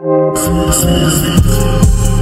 Food, food, food, food.